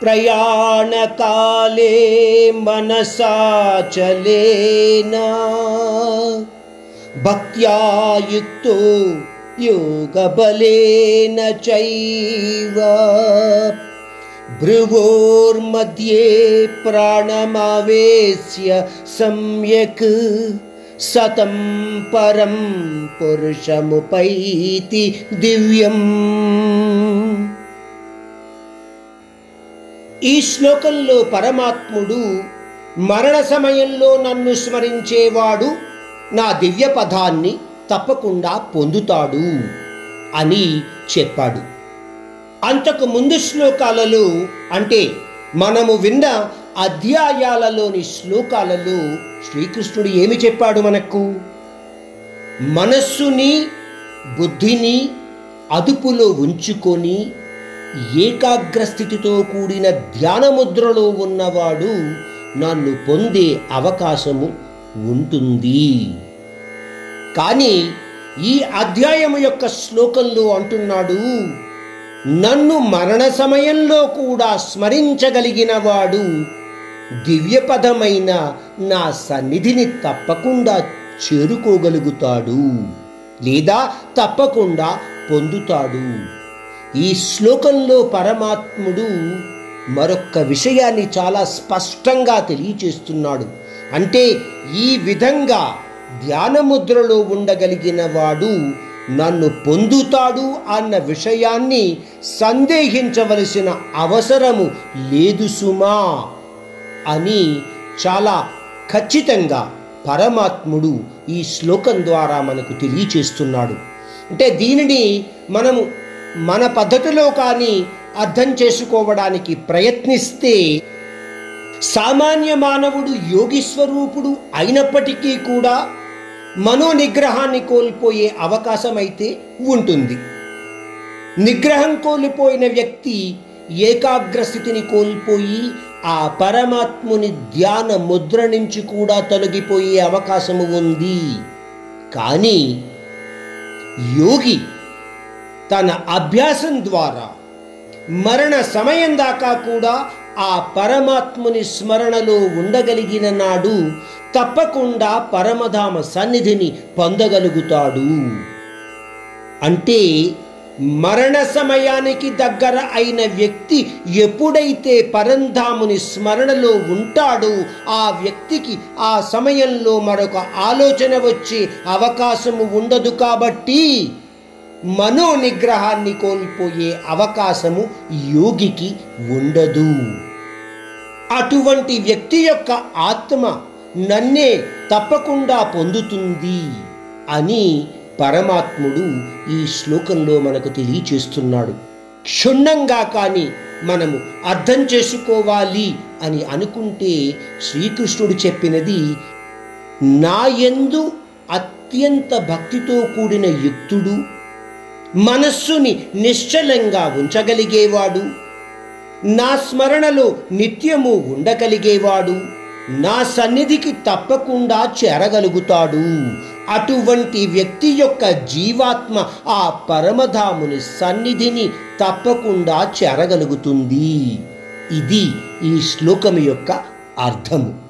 प्रयाणकाले मनसाचलेन भक्त्या युक्तो योगबलेन चैव। भ्रुवोर्मध्ये प्राणमावेश्य सम्यक् सतं परं पुरुषमुपैति दिव्यम्। ఈ శ్లోకంలో పరమాత్ముడు మరణ సమయంలో నన్ను స్మరించేవాడు నా దివ్య పదాన్ని తప్పకుండా పొందుతాడు అని చెప్పాడు. అంతకు ముందు శ్లోకాలలో అంటే మనము విన్న అధ్యాయాలలోని శ్లోకాలలో శ్రీకృష్ణుడు ఏమి చెప్పాడు మనకు? మనస్సుని బుద్ధిని అదుపులో ఉంచుకొని ఏకాగ్రస్థితితో కూడిన ధ్యానముద్రలో ఉన్నవాడు నన్ను పొందే అవకాశము ఉంటుంది. కానీ ఈ అధ్యాయము యొక్క శ్లోకంలో అంటున్నాడు నన్ను మరణ సమయంలో కూడా స్మరించగలిగిన వాడు దివ్యపదమైన నా సన్నిధిని తప్పకుండా చేరుకోగలుగుతాడు లేదా తప్పకుండా పొందుతాడు. ఈ శ్లోకంలో పరమాత్ముడు మరొక్క విషయాన్ని చాలా స్పష్టంగా తెలియచేస్తున్నాడు. అంటే ఈ విధంగా ధ్యానముద్రలో ఉండగలిగిన వాడు నన్ను పొందుతాడు అన్న విషయాన్ని సందేహించవలసిన అవసరము లేదు సుమా అని చాలా ఖచ్చితంగా పరమాత్ముడు ఈ శ్లోకం ద్వారా మనకు తెలియచేస్తున్నాడు. అంటే దీనిని మనము మన పద్ధతిలో కానీ అర్థం చేసుకోవడానికి ప్రయత్నిస్తే సామాన్య మానవుడు యోగి స్వరూపుడు అయినప్పటికీ కూడా మనోనిగ్రహాన్ని కోల్పోయే అవకాశం అయితే ఉంటుంది. నిగ్రహం కోల్పోయిన వ్యక్తి ఏకాగ్ర స్థితిని కోల్పోయి ఆ పరమాత్ముని ధ్యాన ముద్ర నుంచి కూడా తొలగిపోయే అవకాశము ఉంది. కానీ యోగి తన అభ్యాసం ద్వారా మరణ సమయం దాకా కూడా ఆ పరమాత్ముని స్మరణలో ఉండగలిగిన నాడు తప్పకుండా పరమధామ సన్నిధిని పొందగలుగుతాడు. అంటే మరణ సమయానికి దగ్గర అయిన వ్యక్తి ఎప్పుడైతే పరంధాముని స్మరణలో ఉంటాడో ఆ వ్యక్తికి ఆ సమయంలో మరొక ఆలోచన వచ్చే అవకాశము ఉండదు కాబట్టి మనో నిగ్రహాన్ని కోల్పోయే అవకాశము యోగికి ఉండదు. అటువంటి వ్యక్తి యొక్క ఆత్మ నన్నే తప్పకుండా పొందుతుంది అని పరమాత్ముడు ఈ శ్లోకంలో మనకు తెలియచేస్తున్నాడు. క్షుణ్ణంగా కానీ మనము అర్థం చేసుకోవాలి అని అనుకుంటే శ్రీకృష్ణుడు చెప్పినది నా ఎందు అత్యంత భక్తితో కూడిన యుక్తుడు మనస్సుని నిశ్చలంగా ఉంచగలిగేవాడు. నా స్మరణలో నిత్యము ఉండగలిగేవాడు. నా సన్నిధికి తప్పకుండా చేరగలుగుతాడు. అటువంటి వ్యక్తి యొక్క జీవాత్మ ఆ పరమధాముని సన్నిధిని తప్పకుండా చేరగలుగుతుంది. ఇది ఈ శ్లోకం యొక్క అర్థము.